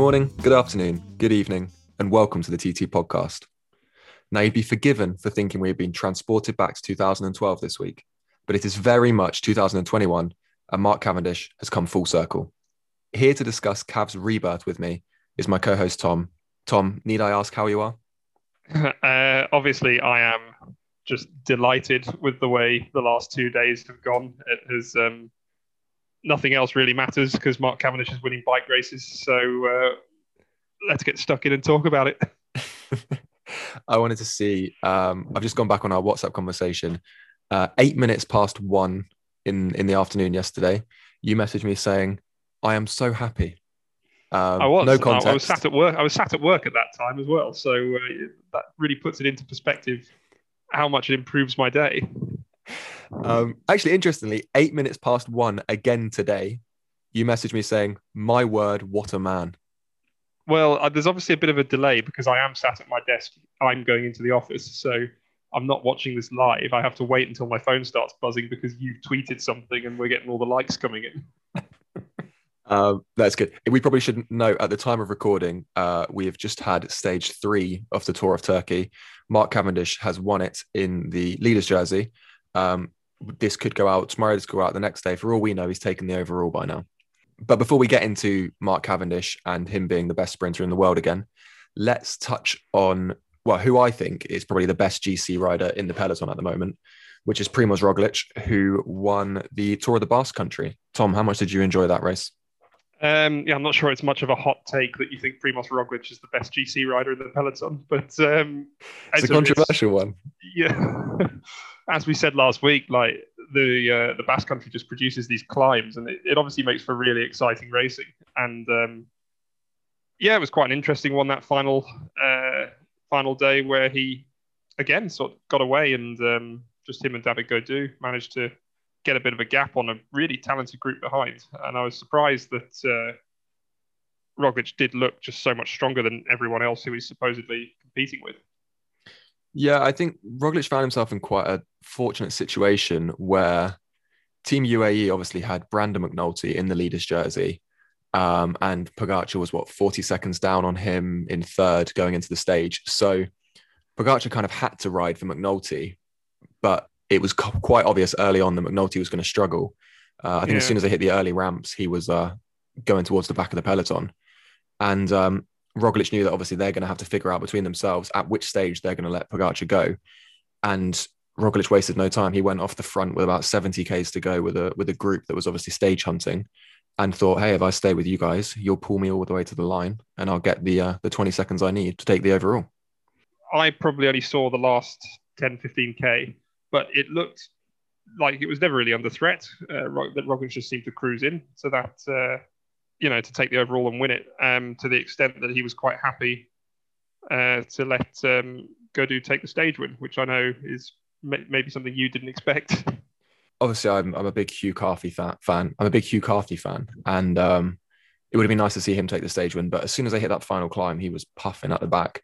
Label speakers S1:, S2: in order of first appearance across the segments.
S1: morning, good afternoon, good evening, and welcome to the TT podcast. Now, you'd be forgiven for thinking we have been transported back to 2012 this week, but it is very much 2021, and Mark Cavendish has come full circle. Here to discuss Cav's rebirth with me is my co host, Tom. Tom, need I ask how you are?
S2: Uh, obviously, I am just delighted with the way the last two days have gone. It has um, nothing else really matters because Mark Cavendish is winning bike races. So uh, let's get stuck in and talk about it.
S1: I wanted to see. Um, I've just gone back on our WhatsApp conversation. Uh, eight minutes past one in in the afternoon yesterday, you messaged me saying, "I am so happy."
S2: Um, I was. No context. I was sat at work. I was sat at work at that time as well. So uh, that really puts it into perspective how much it improves my day.
S1: Um, actually, interestingly, eight minutes past one again today, you messaged me saying, "My word, what a man."
S2: Well, uh, there's obviously a bit of a delay because I am sat at my desk. I'm going into the office, so I'm not watching this live. I have to wait until my phone starts buzzing because you've tweeted something and we're getting all the likes coming in.
S1: um, that's good. We probably should note at the time of recording, uh, we have just had stage three of the Tour of Turkey. Mark Cavendish has won it in the leader's jersey. Um, this could go out tomorrow, this could go out the next day. For all we know, he's taken the overall by now. But before we get into Mark Cavendish and him being the best sprinter in the world again, let's touch on well, who I think is probably the best GC rider in the peloton at the moment, which is Primoz Roglic, who won the Tour of the Basque Country. Tom, how much did you enjoy that race?
S2: Um, yeah, I'm not sure it's much of a hot take that you think Primoz Roglic is the best GC rider in the peloton, but um,
S1: it's a controversial one.
S2: Yeah, as we said last week, like the uh, the Basque Country just produces these climbs, and it, it obviously makes for really exciting racing. And um, yeah, it was quite an interesting one that final uh, final day where he again sort of got away, and um, just him and David Gaudu managed to get a bit of a gap on a really talented group behind. And I was surprised that uh, Roglic did look just so much stronger than everyone else who he's supposedly competing with.
S1: Yeah, I think Roglic found himself in quite a fortunate situation where Team UAE obviously had Brandon McNulty in the leader's jersey. Um, and Pogacar was what 40 seconds down on him in third going into the stage. So Pogacar kind of had to ride for McNulty, but it was quite obvious early on that McNulty was going to struggle. Uh, I think yeah. as soon as they hit the early ramps, he was uh, going towards the back of the peloton. And um, Roglic knew that obviously they're going to have to figure out between themselves at which stage they're going to let Pogacar go. And Roglic wasted no time. He went off the front with about 70 k's to go with a with a group that was obviously stage hunting, and thought, "Hey, if I stay with you guys, you'll pull me all the way to the line, and I'll get the uh, the 20 seconds I need to take the overall."
S2: I probably only saw the last 10, 15 k, but it looked like it was never really under threat. Uh, that Roglic just seemed to cruise in, so that uh, you know to take the overall and win it. Um, to the extent that he was quite happy uh, to let um, Gaudu take the stage win, which I know is maybe something you didn't expect.
S1: Obviously, I'm, I'm a big Hugh Carthy fan. I'm a big Hugh Carthy fan, and um, it would have been nice to see him take the stage win. But as soon as they hit that final climb, he was puffing at the back.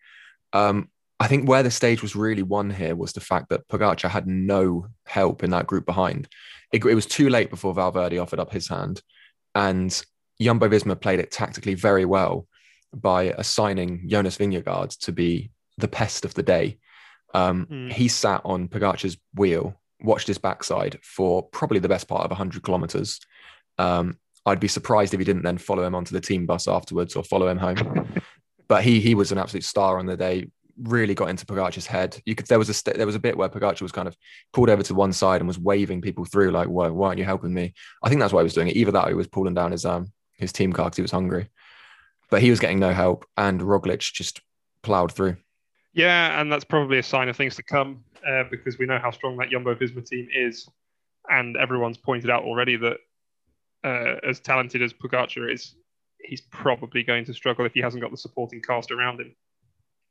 S1: Um, I think where the stage was really won here was the fact that Pogacar had no help in that group behind. It, it was too late before Valverde offered up his hand, and Jumbo Visma played it tactically very well by assigning Jonas Vingegaard to be the pest of the day. Um, mm. He sat on Pogacar's wheel, watched his backside for probably the best part of 100 kilometers. Um, I'd be surprised if he didn't then follow him onto the team bus afterwards or follow him home. but he he was an absolute star on the day, really got into Pogacar's head. You could there was a st- there was a bit where Pogacar was kind of pulled over to one side and was waving people through like, "Why, why aren't you helping me?" I think that's why he was doing it. Either that, or he was pulling down his um his team car because he was hungry. But he was getting no help, and Roglic just ploughed through.
S2: Yeah, and that's probably a sign of things to come uh, because we know how strong that Jumbo Visma team is, and everyone's pointed out already that uh, as talented as Pogacar is, he's probably going to struggle if he hasn't got the supporting cast around him.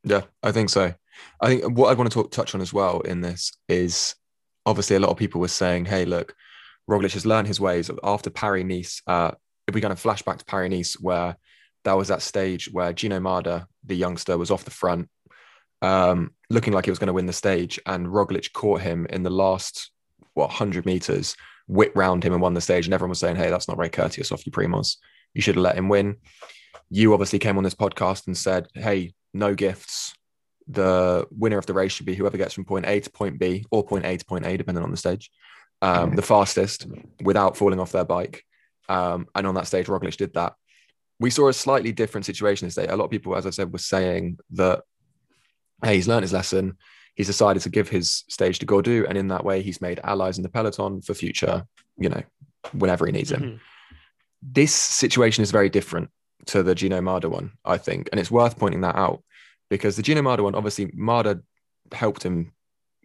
S1: Yeah, I think so. I think what I want to talk, touch on as well in this is obviously a lot of people were saying, "Hey, look, Roglic has learned his ways after Paris Nice." Uh, if we kind of flash back to Paris Nice, where that was that stage where Gino Mäder, the youngster, was off the front, um, looking like he was going to win the stage, and Roglic caught him in the last what 100 meters, whipped round him and won the stage, and everyone was saying, "Hey, that's not very courteous off you, Primoz. You should have let him win." You obviously came on this podcast and said, "Hey, no gifts. The winner of the race should be whoever gets from point A to point B or point A to point A, depending on the stage, um, the fastest without falling off their bike." Um, and on that stage, Roglic did that. We saw a slightly different situation this day. A lot of people, as I said, were saying that, hey, he's learned his lesson. He's decided to give his stage to Gaudu, and in that way, he's made allies in the peloton for future, you know, whenever he needs him.
S2: Mhm.
S1: This situation is very different to the Gino Mäder one, I think, and it's worth pointing that out because the Gino Mäder one, obviously, Mäder helped him.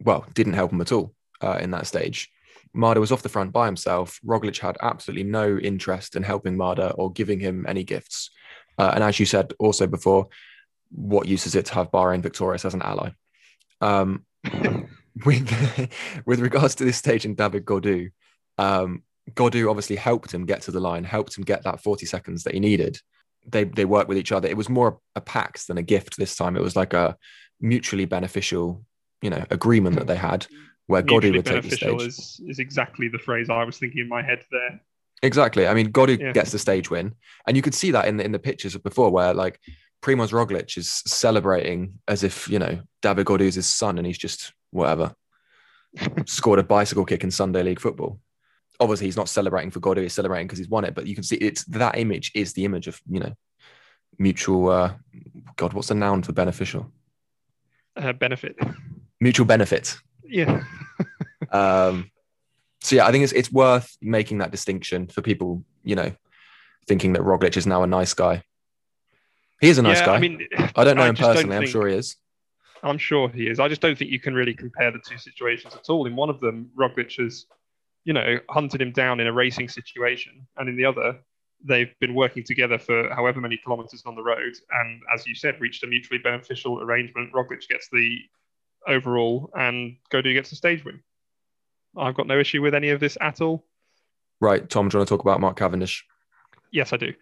S1: Well, didn't help him at all uh, in that stage. Mäder was off the front by himself. Roglic had absolutely no interest in helping Mäder or giving him any gifts. Uh, and as you said also before, what use is it to have Bahrain victorious as an ally? Um, with with regards to this stage in David Gaudu, um, Gaudu obviously helped him get to the line, helped him get that 40 seconds that he needed. They they worked with each other. It was more a pact than a gift this time. It was like a mutually beneficial, you know, agreement that they had where
S2: Mutually
S1: would take the stage.
S2: is, is exactly the phrase I was thinking in my head there.
S1: Exactly. I mean, Gaudu
S2: Yeah.
S1: gets the stage win, and you could see that in the in the pictures of before, where like Primoz Roglic is celebrating as if you know David Gaudu is his son, and he's just whatever scored a bicycle kick in Sunday League football. Obviously, he's not celebrating for Gaudu; he's celebrating because he's won it. But you can see it's that image is the image of you know mutual. Uh, God, what's the noun for beneficial?
S2: Uh, benefit.
S1: Mutual benefit.
S2: Yeah.
S1: Um, so yeah, I think it's it's worth making that distinction for people, you know, thinking that Roglic is now a nice guy. He is a nice
S2: yeah,
S1: guy.
S2: I mean,
S1: I don't know
S2: I
S1: him personally. I'm sure he is.
S2: I'm sure he is. I just don't think you can really compare the two situations at all. In one of them, Roglic has, you know, hunted him down in a racing situation, and in the other, they've been working together for however many kilometers on the road, and as you said, reached a mutually beneficial arrangement. Roglic gets the overall, and Gaudu gets the stage win. I've got no issue with any of this at all.
S1: Right, Tom, do you want to talk about Mark Cavendish?
S2: Yes, I do.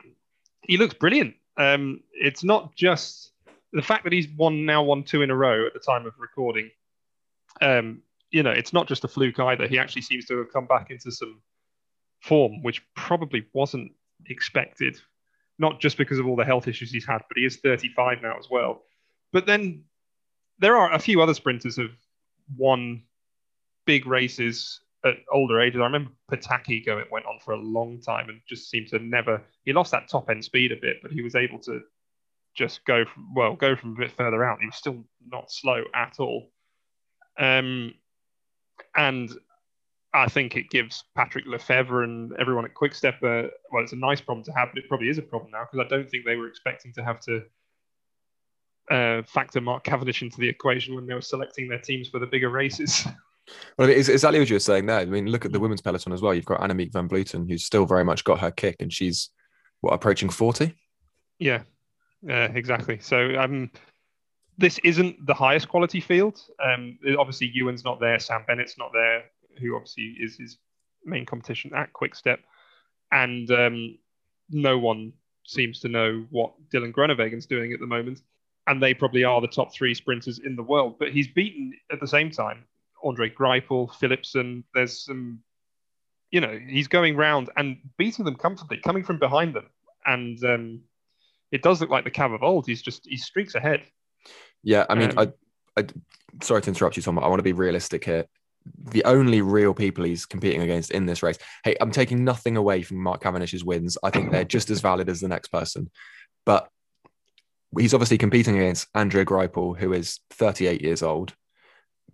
S2: He looks brilliant. Um, it's not just the fact that he's won now won two in a row at the time of recording. Um, you know, it's not just a fluke either. He actually seems to have come back into some form, which probably wasn't expected. Not just because of all the health issues he's had, but he is 35 now as well. But then there are a few other sprinters who've won big races at older ages. I remember Petacchi going went on for a long time and just seemed to never. He lost that top end speed a bit, but he was able to just go from well go from a bit further out. He was still not slow at all. Um, and I think it gives Patrick Lefevre and everyone at Quickstep a well, it's a nice problem to have, but it probably is a problem now because I don't think they were expecting to have to uh, factor Mark Cavendish into the equation when they were selecting their teams for the bigger races.
S1: Well, it's exactly what you were saying there. I mean, look at the women's peloton as well. You've got Annemiek van Vleuten, who's still very much got her kick, and she's what approaching forty.
S2: Yeah, uh, exactly. So um, this isn't the highest quality field. Um, obviously, Ewan's not there, Sam Bennett's not there, who obviously is his main competition at Quickstep, and um, no one seems to know what Dylan Groenewegen doing at the moment. And they probably are the top three sprinters in the world. But he's beaten at the same time Andre Greipel, Philipsen. There's some, you know, he's going round and beating them comfortably, coming from behind them. And um, it does look like the Cav of old. He's just he streaks ahead.
S1: Yeah, I mean,
S2: Um,
S1: I, I, sorry to interrupt you, Tom. but I want to be realistic here. The only real people he's competing against in this race. Hey, I'm taking nothing away from Mark Cavendish's wins. I think they're just as valid as the next person, but he's obviously competing against Andre Greipel, who is 38 years old.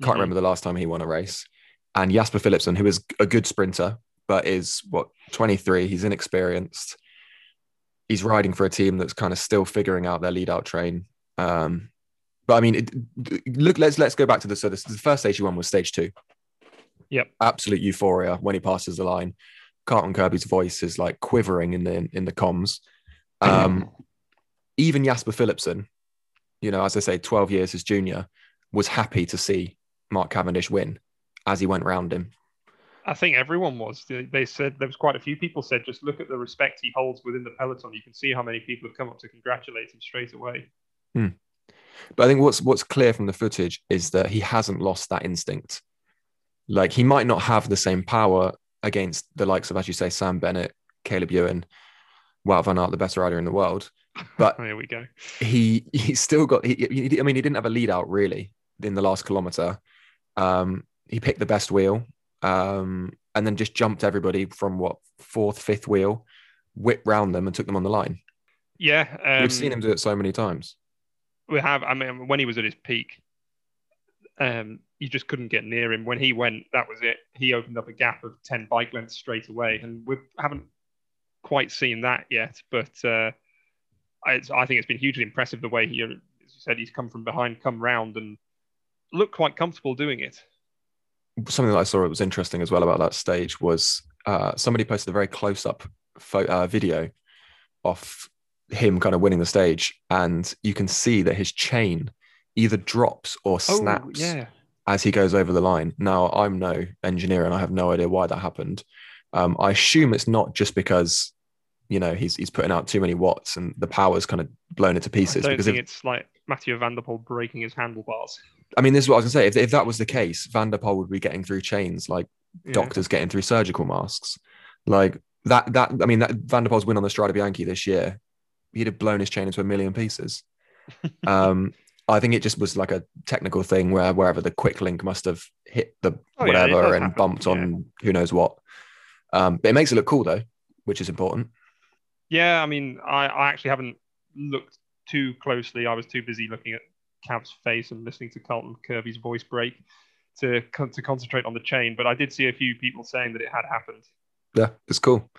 S1: Can't
S2: Mhm.
S1: remember the last time he won a race, and Jasper Philipsen, who is a good sprinter, but is what 23. He's inexperienced. He's riding for a team that's kind of still figuring out their lead out train. Um, but I mean, it, look, let's let's go back to the so this, the first stage he won was stage two.
S2: Yep.
S1: absolute euphoria when he passes the line. Carlton Kirby's voice is like quivering in the in the comms. Um, even Jasper Philipsen, you know, as I say, 12 years his junior, was happy to see Mark Cavendish win as he went round him.
S2: I think everyone was. They- They said there was quite a few people said just look at the respect he holds within the peloton. You can see how many people have come up to congratulate him straight away.
S1: But I think what's what's clear from the footage is that he hasn't lost that instinct. Like he might not have the same power against the likes of, as you say, Sam Bennett, Caleb Ewan, Wout van Aert, the best rider in the world. But
S2: There we go.
S1: he he still got. He, he, I mean, he didn't have a lead out really in the last kilometer. Um, he picked the best wheel, um, and then just jumped everybody from what fourth, fifth wheel, whipped round them and took them on the line.
S2: Yeah, um,
S1: We've seen him do it so many times.
S2: We have. I mean, when he was at his peak, um, you just couldn't get near him. When he went, that was it. He opened up a gap of ten bike lengths straight away, and we haven't quite seen that yet. But uh, I, I think it's been hugely impressive the way he, as you said, he's come from behind, come round, and looked quite comfortable doing it.
S1: Something that I saw that was interesting as well about that stage was uh, somebody posted a very close up pho- uh, video of him kind of winning the stage, and you can see that his chain either drops or snaps
S2: Oh, yeah.
S1: as he goes over the line. Now, I'm no engineer and I have no idea why that happened. Um, I assume it's not just because you know he's he's putting out too many watts and the power's kind of blown into
S2: I
S1: pieces.
S2: don't
S1: Because
S2: think
S1: if,
S2: it's like Mathieu Van Der Poel breaking his handlebars.
S1: I mean, this is what I was gonna say. If, if that was the case, Van der Poel would be getting through chains like
S2: Yeah.
S1: doctors getting through surgical masks. Like that. That I mean, that Van der Poel's win on the Strada Bianche this year, he'd have blown his chain into a million pieces. um, I think it just was like a technical thing where wherever the quick link must have hit the
S2: Oh,
S1: whatever
S2: does
S1: and
S2: happen,
S1: bumped
S2: yeah.
S1: on who knows what. Um, but it makes it look cool though, which is important.
S2: Yeah, I mean, I, I actually haven't looked too closely. I was too busy looking at Cav's face and listening to Carlton Kirby's voice break to con- to concentrate on the chain. But I did see a few people saying that it had happened.
S1: Yeah, it's cool.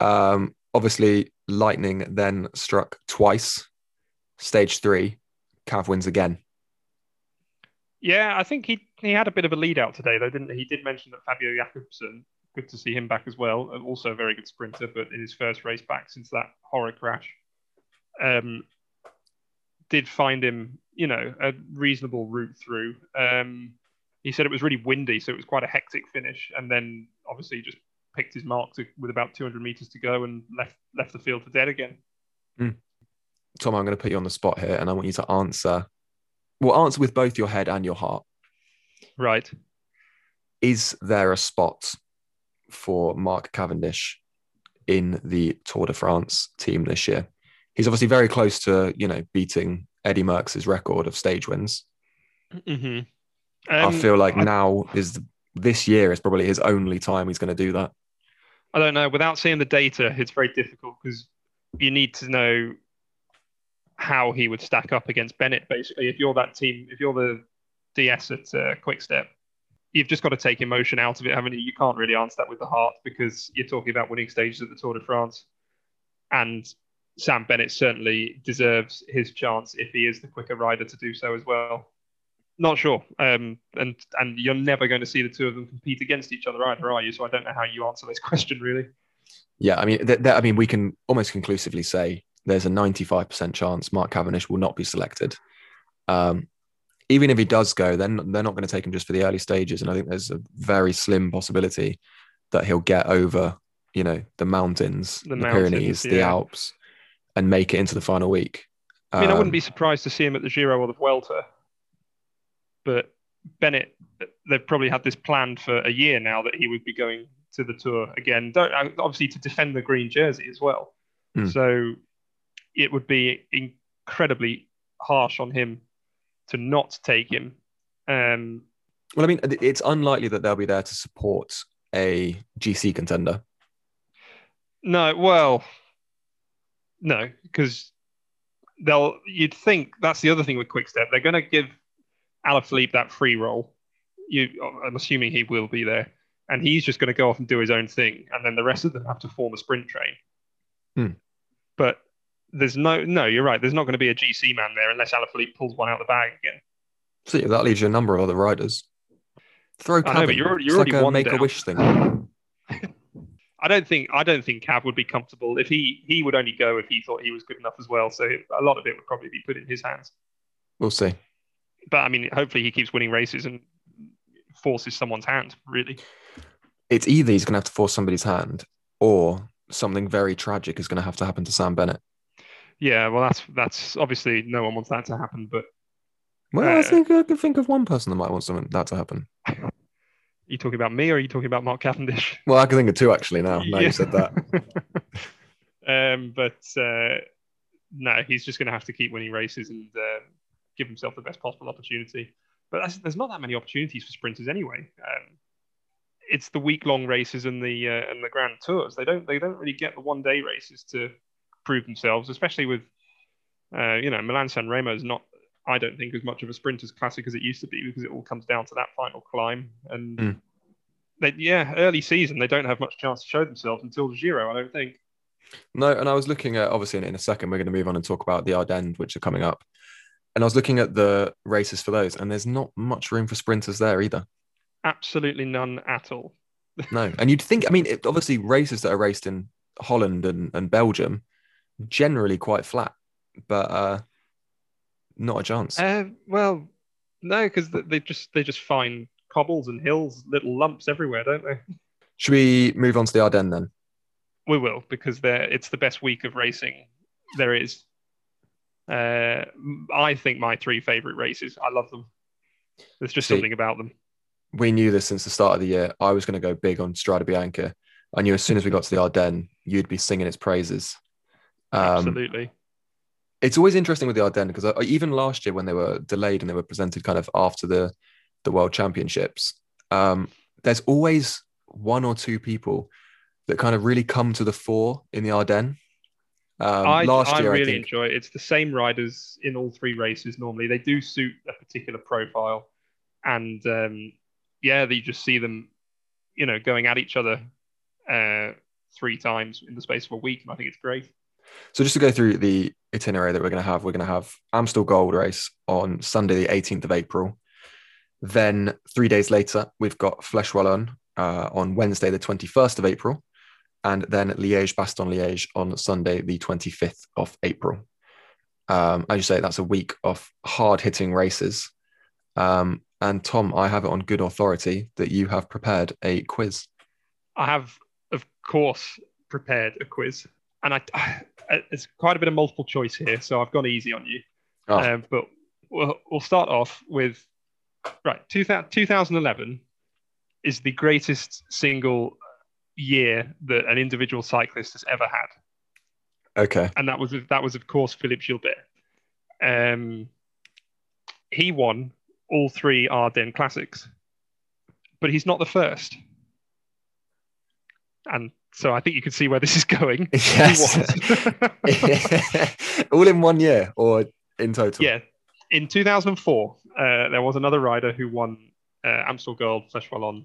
S1: Um, obviously, lightning then struck twice. Stage three, Cav wins again.
S2: Yeah, I think he he had a bit of a lead out today, though, didn't he? He did mention that Fabio Jakobsen, good to see him back as well, also a very good sprinter, but in his first race back since that horror crash, um, did find him, you know, a reasonable route through. Um, he said it was really windy, so it was quite a hectic finish, and then obviously just picked his mark to, with about 200 meters to go and left left the field for dead again.
S1: Tom, I'm going to put you on the spot here, and I want you to answer. Well, answer with both your head and your heart.
S2: Right.
S1: Is there a spot for Mark Cavendish in the Tour de France team this year? He's obviously very close to, you know, beating Eddy Merckx's record of stage wins.
S2: hmm
S1: I feel like
S2: I-
S1: now is the, this year is probably his only time he's going to do that.
S2: I don't know. Without seeing the data, it's very difficult because you need to know how he would stack up against Bennett. Basically, if you're that team, if you're the DS at uh, Quick Step, you've just got to take emotion out of it, haven't you? You can't really answer that with the heart because you're talking about winning stages at the Tour de France, and Sam Bennett certainly deserves his chance if he is the quicker rider to do so as well. Not sure, um, and and you're never going to see the two of them compete against each other either, are you? So I don't know how you answer this question really.
S1: Yeah, I mean, th- th- I mean, we can almost conclusively say there's a 95% chance Mark Cavendish will not be selected. Um, even if he does go, then they're not going to take him just for the early stages, and I think there's a very slim possibility that he'll get over, you know, the mountains,
S2: The
S1: the,
S2: mountains,
S1: Pyrenees, the. Alps, and make it into the final week.
S2: I mean, I wouldn't
S1: Um,
S2: be surprised to see him at the Giro or the Vuelta, but Bennett, they've probably had this planned for a year now that he would be going to the Tour again. Don't, uh, obviously, to defend the green jersey as well.
S1: Hmm.
S2: So it would be incredibly harsh on him to not take him. Um,
S1: Well, I mean, it's unlikely that they'll be there to support a GC contender.
S2: No, well, no, because they'll. You'd think that's the other thing with Quickstep. They're going to give Alaphilippe that free roll. You, I'm assuming he will be there, and he's just going to go off and do his own thing, and then the rest of them have to form a sprint train.
S1: Hmm.
S2: But there's no, no, you're right. There's not going to be a GC man there unless Alaphilippe pulls one out of the bag again.
S1: So yeah, that leaves you a number of other riders. Throw
S2: I know,
S1: Cav
S2: but you're- you're already
S1: like a
S2: one
S1: make-a-wish thing.
S2: I don't think I don't think Cav would be comfortable if he he would only go if he thought he was good enough as well. So a lot of it would probably be put in his hands.
S1: We'll see.
S2: But I mean, hopefully he keeps winning races and forces someone's hand. Really,
S1: It's either he's going to have to force somebody's hand, or something very tragic is going to have to happen to Sam Bennett.
S2: yeah. Well, that's that's obviously no one wants that to happen. But
S1: Well, I
S2: Uh,
S1: think I can think of one person that might want something that to happen.
S2: are you talking about me or are you talking about Mark Cavendish?
S1: Well, I can think of two actually now. Now
S2: Yeah.
S1: you said that.
S2: um, but uh, no, he's just going to have to keep winning races and uh, give himself the best possible opportunity. But there's not that many opportunities for sprinters anyway. Um, it's the week long races and the uh, and the Grand Tours. They don't they don't really get the one day races to prove themselves, especially with uh, you know Milan San Remo is not I don't think as much of a sprinters classic as it used to be because it all comes down to that final climb and. Mm. They, yeah, early season they don't have much chance to show themselves until the Giro. I don't think.
S1: No, and I was looking at obviously in, a second we're going to move on and talk about the Ardennes, which are coming up. And I was looking at the races for those, and there's not much room for sprinters there either.
S2: Absolutely none at all.
S1: no, and you'd think, I mean, it, obviously races that are raced in Holland and, and Belgium generally quite flat, but uh, not a chance.
S2: Uh, well, no, because they just they just find cobbles and hills, little lumps everywhere, don't they?
S1: Should we move on to the Ardennes then?
S2: We will because it's the best week of racing there is. Uh, I think my three favorite races. I love them. There's just See, something about them.
S1: We knew this since the start of the year. I was going to go big on Strada Bianche. I knew as soon as we got to the Ardennes, you'd be singing its praises.
S2: Um, Absolutely.
S1: It's always interesting with the Ardennes because uh, even last year when they were delayed and they were presented kind of after the the World Championships, um, there's always one or two people that kind of really come to the fore in the Ardennes.
S2: Um, I, last year, I really I enjoy it. It's the same riders in all three races normally. They do suit a particular profile, and um, yeah, you just see them, you know, going at each other uh, three times in the space of a week, and I think it's great.
S1: So just to go through the itinerary that we're going to have, we're going to have Amstel Gold race on Sunday, the 18th of April. Then three days later, we've got Flèche Wallonne uh, on Wednesday, the 21st of April and then Liège Bastogne Liège on Sunday, the 25th of April. Um, as you say, that's a week of hard hitting races. Um, and Tom, I have it on good authority that you have prepared a quiz.
S2: I have, of course, prepared a quiz. And I, I it's quite a bit of multiple choice here, so I've gone easy on you. Oh. Um, but we'll, we'll start off with right 2011 is the greatest single year that an individual cyclist has ever had.
S1: Okay.
S2: And that was that was of course Philippe Gilbert. Um, he won all three Ardennes classics, but he's not the first. And so I think you can see where this is going.
S1: Yes. all in one year or in total?
S2: Yeah. In 2004, uh, there was another rider who won uh, Amstel Gold, Flèche Wallonne,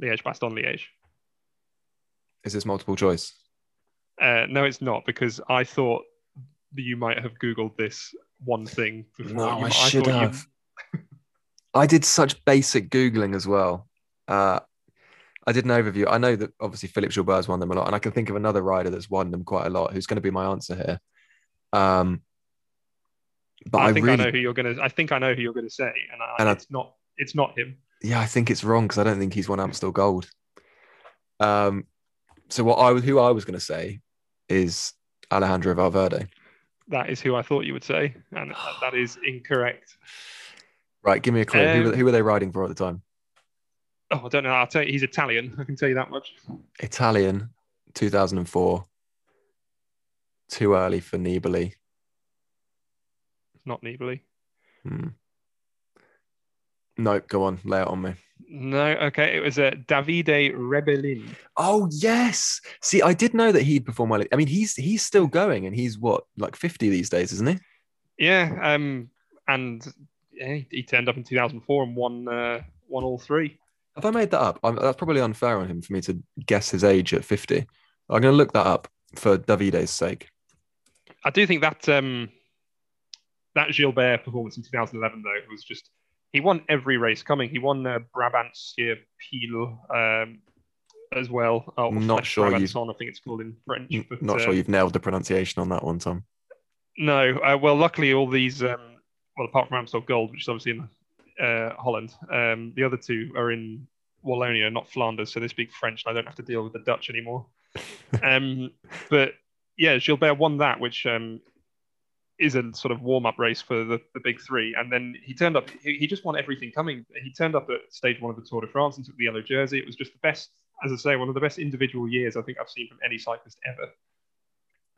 S2: Liège, Bastogne, Liège.
S1: Is this multiple choice?
S2: Uh, no, it's not because I thought that you might have Googled this one thing before.
S1: No, you, I should I have. You... I did such basic Googling as well. Uh, I did an overview. I know that obviously Philippe Gilbert's won them a lot, and I can think of another rider that's won them quite a lot who's going to be my answer here. Um,
S2: but I, I think really... I know who you're going to. I think I know who you're going to say, and, I, and it's I... not. It's not him.
S1: Yeah, I think it's wrong because I don't think he's won Amstel Gold. Um, so what I who I was going to say is Alejandro Valverde.
S2: That is who I thought you would say, and that is incorrect.
S1: Right, give me a clue. Um, who, who were they riding for at the time?
S2: Oh, I don't know. I'll tell you, he's Italian. I can tell you that much.
S1: Italian, 2004. Too early for Nibali.
S2: Not Nibali. Hmm.
S1: No, go on, lay it on me.
S2: No, okay. It was a uh, Davide Rebellin.
S1: Oh yes. See, I did know that he'd perform well. I mean, he's he's still going, and he's what like fifty these days, isn't he?
S2: Yeah. Um. And yeah, he turned up in two thousand four and won uh, won all three.
S1: Have I made that up? I'm, that's probably unfair on him for me to guess his age at fifty. I'm going to look that up for Davide's sake.
S2: I do think that um that Gilbert performance in 2011 though was just he won every race coming. He won uh, Brabantse Pijl um, as well.
S1: Oh, not sure
S2: you've, I think it's called in French.
S1: But, not uh, sure you've nailed the pronunciation on that one, Tom.
S2: No, uh, well, luckily all these, um, well, apart from Amstel Gold, which is obviously in uh, Holland, um, the other two are in Wallonia, not Flanders, so they speak French, and I don't have to deal with the Dutch anymore. um, but yeah, Gilbert won that, which um, is a sort of warm up race for the, the big three. And then he turned up, he, he, just won everything coming. He turned up at stage one of the Tour de France and took the yellow jersey. It was just the best, as I say, one of the best individual years I think I've seen from any cyclist ever.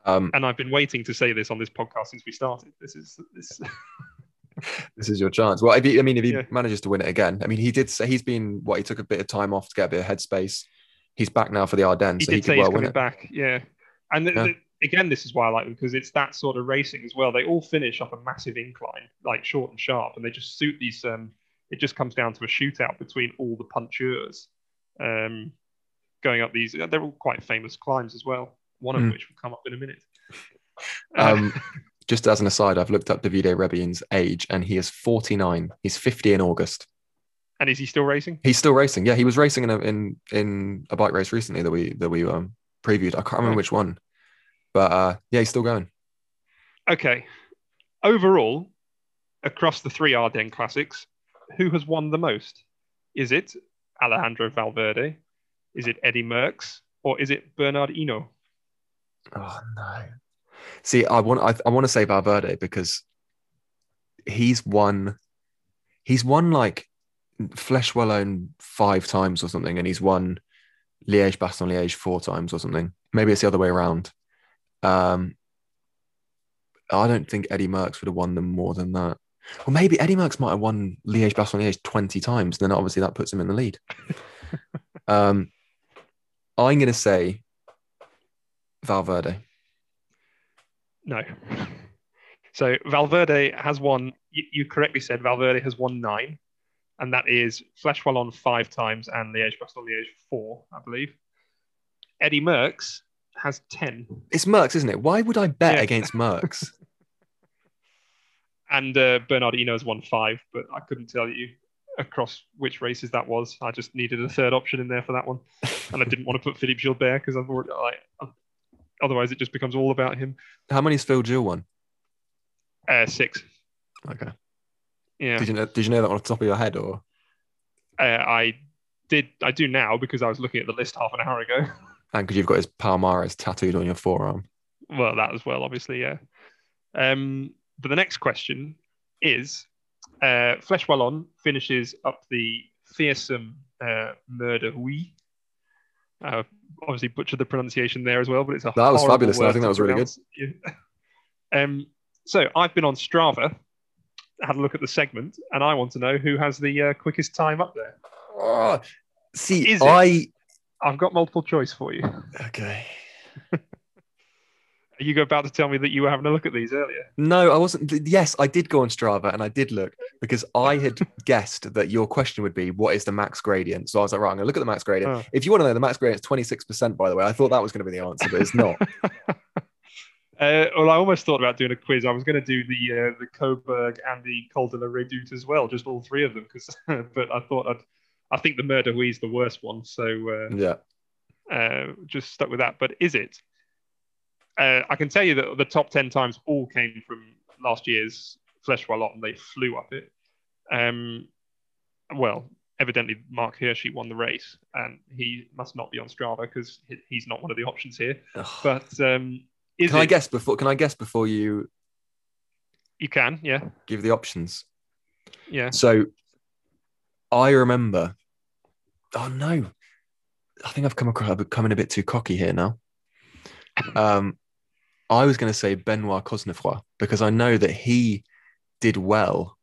S1: Um,
S2: And I've been waiting to say this on this podcast since we started. This is this.
S1: this is your chance. Well, if he, I mean, if he
S2: Yeah.
S1: manages to win it again, I mean, he did say he's been what he took a bit of time off to get a bit of headspace. He's back now for the Ardennes,
S2: he
S1: so he could
S2: he's
S1: well win
S2: coming
S1: it.
S2: back. Yeah, and th-
S1: Yeah.
S2: Again, this is why I like them because it's that sort of racing as well. They all finish up a massive incline, like short and sharp, and they just suit these. Um, it just comes down to a shootout between all the puncheurs, um, going up these. They're all quite famous climbs as well. One of
S1: Mm.
S2: which will come up in a minute. Uh,
S1: Um, just as an aside, I've looked up Davide Rebellin's age, and he is 49. He's 50 in August.
S2: and is he still racing?
S1: He's still racing. Yeah, he was racing in a in in a bike race recently that we that we um previewed. I can't remember which one, but uh, yeah, he's still going.
S2: Okay. Overall, across the three Ardennes classics, who has won the most? Is it Alejandro Valverde? Is it Eddy Merckx? Or is it Bernard Hinault?
S1: Oh no! See, I want I, I want to say Valverde because he's won. He's won like Flèche Wallonne five times or something, and he's won Liège Bastogne Liège four times or something. Maybe it's the other way around. Um, I don't think Eddy Merckx would have won them more than that. Well, maybe Eddy Merckx might have won Liège Bastogne Liège twenty times. And then obviously that puts him in the lead. um, I'm going to say Valverde.
S2: No. So Valverde has won, you, you correctly said Valverde has won nine, and that is Flèche Wallonne five times and Liège Bastogne Liège four, I believe. Eddie Merckx has 10.
S1: It's Merckx, isn't it? Why would I bet
S2: Yeah.
S1: against Merckx?
S2: And uh, Bernard Hinault has won five, but I couldn't tell you across which races that was. I just needed a third option in there for that one, and I didn't want to put Philippe Gilbert because I've already like. Otherwise, it just becomes all about him.
S1: How many's Phil Gill won?
S2: Uh, six.
S1: Okay.
S2: Yeah,
S1: Did you know? Did you know that on the top of your head, or
S2: uh, I did. I do now because I was looking at the list half an hour ago.
S1: and because you've got his Palmares tattooed on your forearm?
S2: well, that as well, obviously, yeah. Um, but the next question is: uh, Flèche Wallonne finishes up the fearsome uh, Mur de Huy. Uh, obviously butchered the pronunciation there as well, but it's a
S1: That was fabulous, I think that was really good.
S2: Yeah. um, so I've been on Strava, had a look at the segment, and I want to know who has the uh, quickest time up there.
S1: Oh, see,
S2: Is it? I've got multiple choice for you.
S1: okay.
S2: Are you about to tell me that you were having a look at these earlier?
S1: No, I wasn't. Yes, I did go on Strava and I did look because I had guessed that your question would be, "What is the max gradient?" So I was like, "Right, I'm going to look at the max gradient."
S2: Oh.
S1: If you want to know, the max gradient is 26 percent. By the way, I thought that was going to be the answer, but it's not.
S2: Uh, well, I almost thought about doing a quiz. I was going to do the uh, the Cauberg and the Col de la Redoute as well, just all three of them. Because, but I thought I'd, I think the Murder is the worst one, so uh,
S1: yeah.
S2: uh, just stuck with that. But is it? Uh, I can tell you that the top ten times all came from last year's Flèche Wallonne. and They flew up it. Um, well, evidently Marc Hirschi won the race, and he must not be on Strava because he's not one of the options here. But um, is
S1: Can I guess before? Can I guess before you
S2: You can, yeah,
S1: give the options?
S2: yeah.
S1: So I remember. Oh no, I think I've come across. I'm becoming a bit too cocky here now. Um, I was going to say Benoit Cosnefroy because I know that he did well.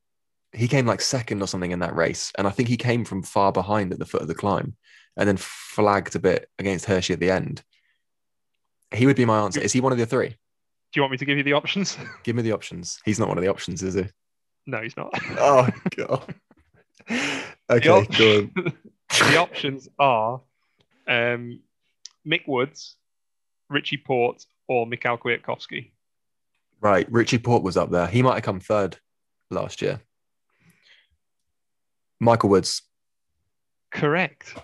S1: He came like second or something in that race, and I think he came from far behind at the foot of the climb, and then flagged a bit against Hirschi at the end. He would be my answer. Is he one of the three?
S2: Do you want me to give you the options?
S1: Give me the options. He's not one of the options, is he?
S2: no, he's not.
S1: Oh god.
S2: The,
S1: Okay,
S2: op-
S1: go on.
S2: the options are um, Mick Woods, Richie Porte, or Mikhail Kwiatkowski.
S1: Right, Richie Porte was up there. He might have come third last year. Michael Woods.
S2: Correct.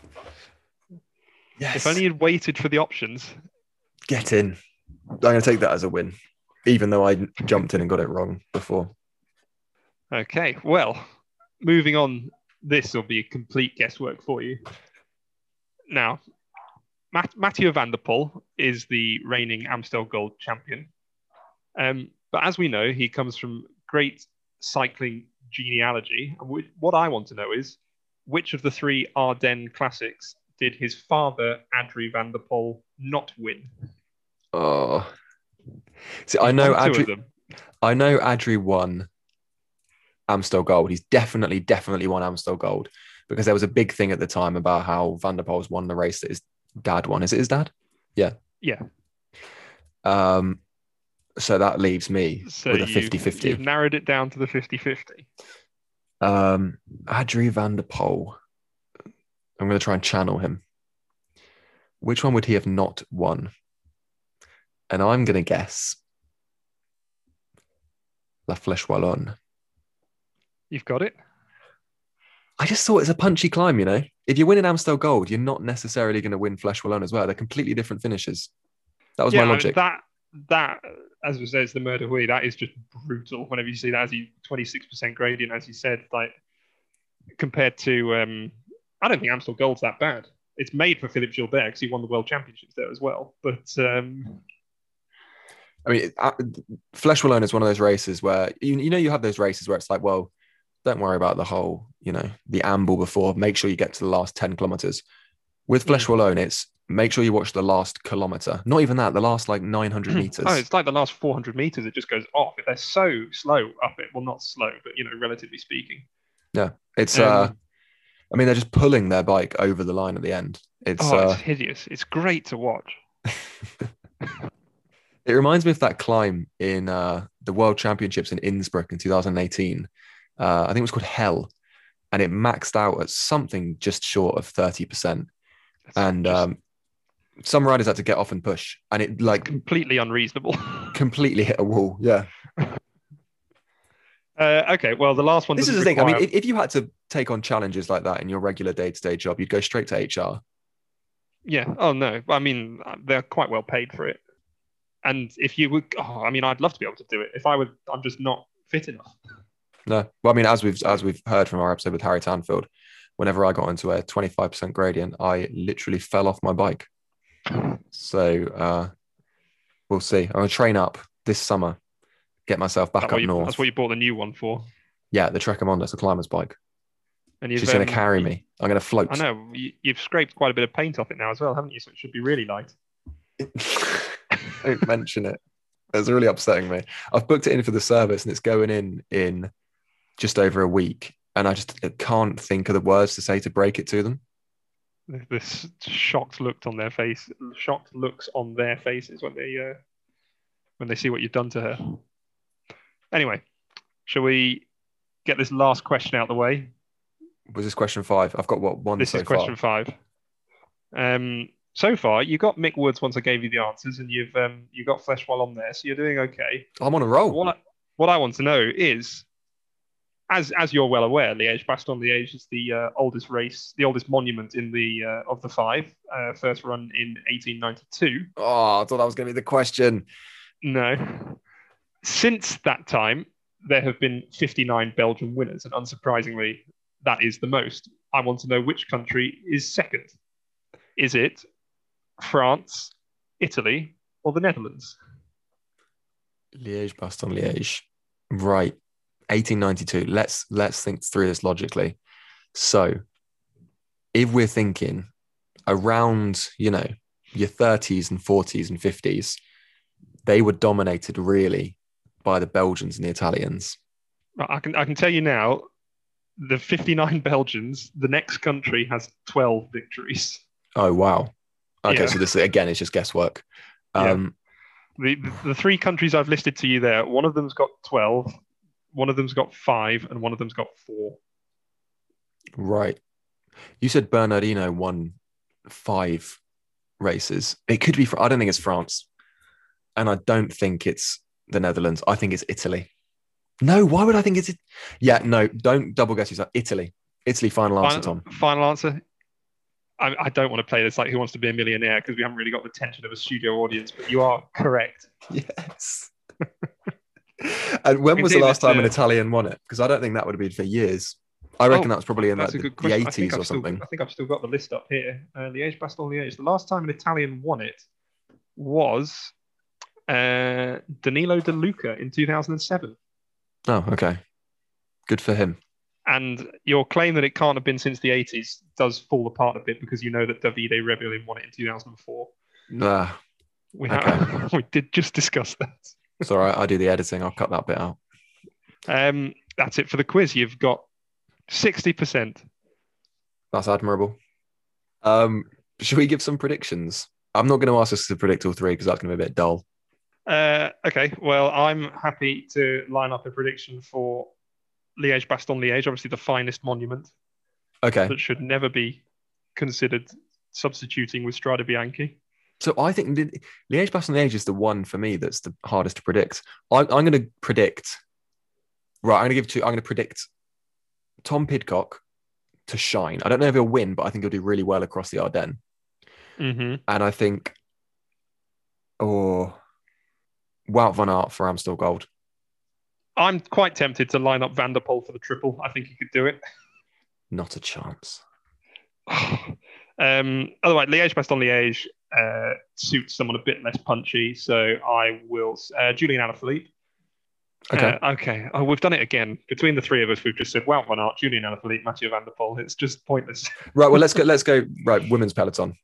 S1: Yes.
S2: If only you'd waited for the options.
S1: Get in. I'm going to take that as a win, even though I jumped in and got it wrong before.
S2: Okay, well, moving on. This will be a complete guesswork for you. Now, Mat- Mathieu van der Poel is the reigning Amstel Gold champion. Um, but as we know, he comes from great cycling genealogy. And wh- what I want to know is which of the three Ardennes classics did his father, Adri van der Poel, not win?
S1: Oh, See, I know
S2: Won two of
S1: Adri. I know Adri won Amstel Gold. He's definitely, definitely won Amstel Gold because there was a big thing at the time about how Van der Poel's won the race that his dad won. Is it his dad?
S2: Yeah. Yeah.
S1: Um, so that leaves me
S2: So
S1: with a
S2: you've-
S1: 50 50.
S2: You've narrowed it down to the 50-50.
S1: Um, Adri van. I'm going to try and channel him. Which one would he have not won? And I'm going to guess La Flèche Wallonne.
S2: You've got it.
S1: I just thought it's a punchy climb, you know? If you're winning Amstel Gold, you're not necessarily going to win Flèche Wallonne as well. They're completely different finishes. That was
S2: yeah,
S1: my
S2: I mean,
S1: logic.
S2: that that as we said, it's the Mur de Huy. That is just brutal. Whenever you see that as you 26% gradient, as you said, like compared to um, I don't think Amstel Gold's that bad. It's made for Philippe Gilbert because he won the world championships there as well. But um,
S1: I mean, uh, Flèche Wallonne is one of those races where, you, you know, you have those races where it's like, well, don't worry about the whole, you know, the amble before. Make sure you get to the last 10 kilometers. With Flèche Wallonne, it's make sure you watch the last kilometer. Not even that, the last like 900 meters.
S2: oh, it's like the last 400 meters. It just goes off. They're so slow up it. Well, not slow, but you know, relatively speaking. Yeah.
S1: It's,
S2: Um,
S1: uh, I mean, they're just pulling their bike over the line at the end. It's,
S2: oh,
S1: uh,
S2: it's hideous. It's great to watch.
S1: It reminds me of that climb in uh, the World Championships in Innsbruck in 2018. Uh, I think it was called Hell, and it maxed out at something just short of 30%.
S2: It's
S1: And um, some riders had to get off and push, and it like
S2: completely unreasonable.
S1: completely hit a wall. Yeah,
S2: Uh, okay, well, the last one.
S1: this is the
S2: doesn't
S1: thing. I mean, if, if you had to take on challenges like that in your regular day to day job, you'd go straight to HR.
S2: yeah. Oh no, I mean, they're quite well paid for it. And if you would, oh, I mean, I'd love to be able to do it. If I would, I'm just not fit enough.
S1: No, well, I mean, as we've as we've heard from our episode with Harry Tanfield, whenever I got into a 25% gradient, I literally fell off my bike. So uh, we'll see. I'm gonna train up this summer, get myself back up
S2: you,
S1: north.
S2: that's what you bought the new one for.
S1: Yeah, the Trekker It's a climber's bike.
S2: And
S1: She's gonna
S2: um,
S1: carry me. I'm gonna float.
S2: I know you, you've scraped quite a bit of paint off it now as well, haven't you? So it should be really light.
S1: Don't mention it. It's really upsetting me. I've booked it in for the service and it's going in in just over a week. And I just can't think of the words to say to break it to them.
S2: This shocked look on their face, shocked looks on their faces when they uh, when they see what you've done to her. Anyway, shall we get this last question out of the way?
S1: Was this question five? I've got what one
S2: This
S1: so
S2: is question
S1: far.
S2: five. Um, so far, you got Mick Woods once I gave you the answers, and you've um, you got Flèche Wallonne there, so you're doing okay.
S1: I'm on a roll.
S2: What I, what I want to know is, as as you're well aware, Liège Bastogne Liège is the uh, oldest race, the oldest monument in the uh, of the five. Uh, first run in 1892.
S1: Oh, I thought that was going to be the question.
S2: No. Since that time, there have been 59 Belgian winners, and unsurprisingly, that is the most. I want to know which country is second. Is it France, Italy, or the Netherlands?
S1: Liège, Bastogne, Liège. Right. 1892. Let's let's think through this logically. So, if we're thinking around, you know, your 30s and 40s and 50s, they were dominated really by the Belgians and the Italians.
S2: I can I can tell you now, the 59 Belgians, the next country has 12 victories.
S1: Oh wow. Okay,
S2: Yeah.
S1: so this again is just guesswork.
S2: Yeah.
S1: Um,
S2: The, the three countries I've listed to you there, one of them's got 12, one of them's got five, and one of them's got four.
S1: Right. You said Bernard Hinault won five races. It could be. Fr- I don't think it's France, and I don't think it's the Netherlands. I think it's Italy. No, why would I think it's? It- yeah, no, don't double guess yourself. Italy. Italy. Final answer,
S2: Final,
S1: Tom.
S2: final answer. I, I don't want to play this like Who Wants to Be a Millionaire because we haven't really got the attention of a studio audience, but you are correct.
S1: Yes. and when was the last time an Italian won it? Because I don't think that would have been for years. I reckon
S2: Oh,
S1: that was probably in like
S2: That's a
S1: the,
S2: good
S1: the.
S2: I think
S1: 80s
S2: I've
S1: or
S2: still-
S1: something.
S2: I think I've still got the list up here. Uh, Liège, Bastogne, Liège. The Age. The last time an Italian won it was uh, Danilo Di Luca in 2007.
S1: Oh, okay. Good for him.
S2: And your claim that it can't have been since the 80s does fall apart a bit because you know that Davide Rebellin won it in 2004.
S1: Ah,
S2: We have, we did just discuss that.
S1: It's all right. I do the editing. I'll cut that bit out.
S2: Um, that's it for the quiz. You've got sixty percent.
S1: That's admirable. Um, should we give some predictions? I'm not going to ask us to predict all three because that's going to be a bit dull.
S2: Uh, okay, well, I'm happy to line up a prediction for Liège Bastogne Liège, obviously the finest monument
S1: Okay.
S2: that should never be considered substituting with Strada Bianche.
S1: So I think Li- Liège Bastogne is the one for me that's the hardest to predict. I, I'm going to predict. Right, I'm going to give two. I'm going to predict Tom Pidcock to shine. I don't know if he'll win, but I think he'll do really well across the Ardennes.
S2: Mm-hmm.
S1: And I think, oh, Wout van Aert for Amstel Gold.
S2: I'm quite tempted to line up Van der Poel for the triple. I think he could do it.
S1: Not a chance.
S2: um, otherwise, Liège Bastogne Liège uh, suits someone a bit less punchy, so I will. Uh, Julian Alaphilippe.
S1: Okay.
S2: Uh, okay. Oh, we've done it again. Between the three of us, we've just said Wout van Aert, Julian Alaphilippe, Mathieu Van der Poel. It's just pointless.
S1: Right. Well, let's go. Let's go. Right. Women's peloton.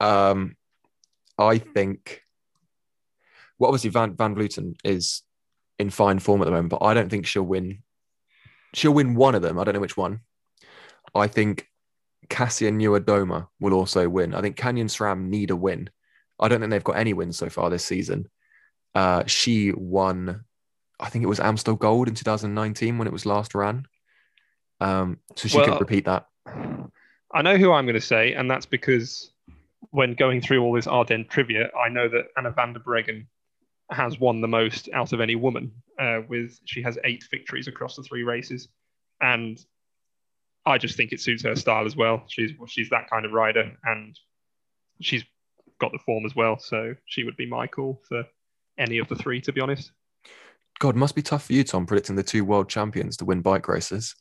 S1: Um, I think. Well, obviously Van Van Vleuten is in fine form at the moment, but I don't think she'll win. She'll win one of them. I don't know which one. I think Kasia Niewiadoma will also win. I think Canyon SRAM need a win. I don't think they've got any wins so far this season. Uh, she won, I think it was Amstel Gold in 2019 when it was last ran. Um, so she
S2: Well,
S1: could repeat that.
S2: I know who I'm going to say, and that's because when going through all this Ardennes trivia, I know that Anna van der Breggen has won the most out of any woman. Uh, with she has eight victories across the three races, and I just think it suits her style as well. She's she's that kind of rider, and she's got the form as well. So she would be my call for any of the three, to be honest.
S1: God, must be tough for you, Tom, predicting the two world champions to win bike races.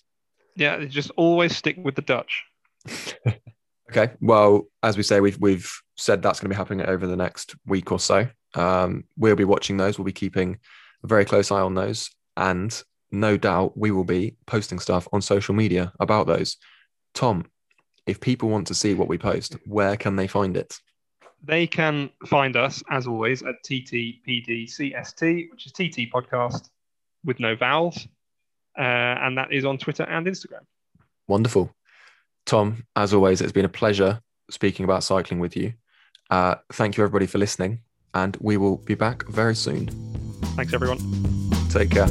S2: Yeah, they just always stick with the Dutch.
S1: Okay. Well, as we say, we've we've said that's going to be happening over the next week or so. Um, we'll be watching those. We'll be keeping a very close eye on those, and no doubt we will be posting stuff on social media about those. Tom, if people want to see what we post, where can they find it?
S2: They can find us, as always, at TTPDCST, which is TT Podcast with no vowels. Uh, and that is on Twitter and Instagram.
S1: Wonderful. Tom, as always, it's been a pleasure speaking about cycling with you. Uh, thank you, everybody, for listening, and we will be back very soon.
S2: Thanks, everyone.
S1: Take care.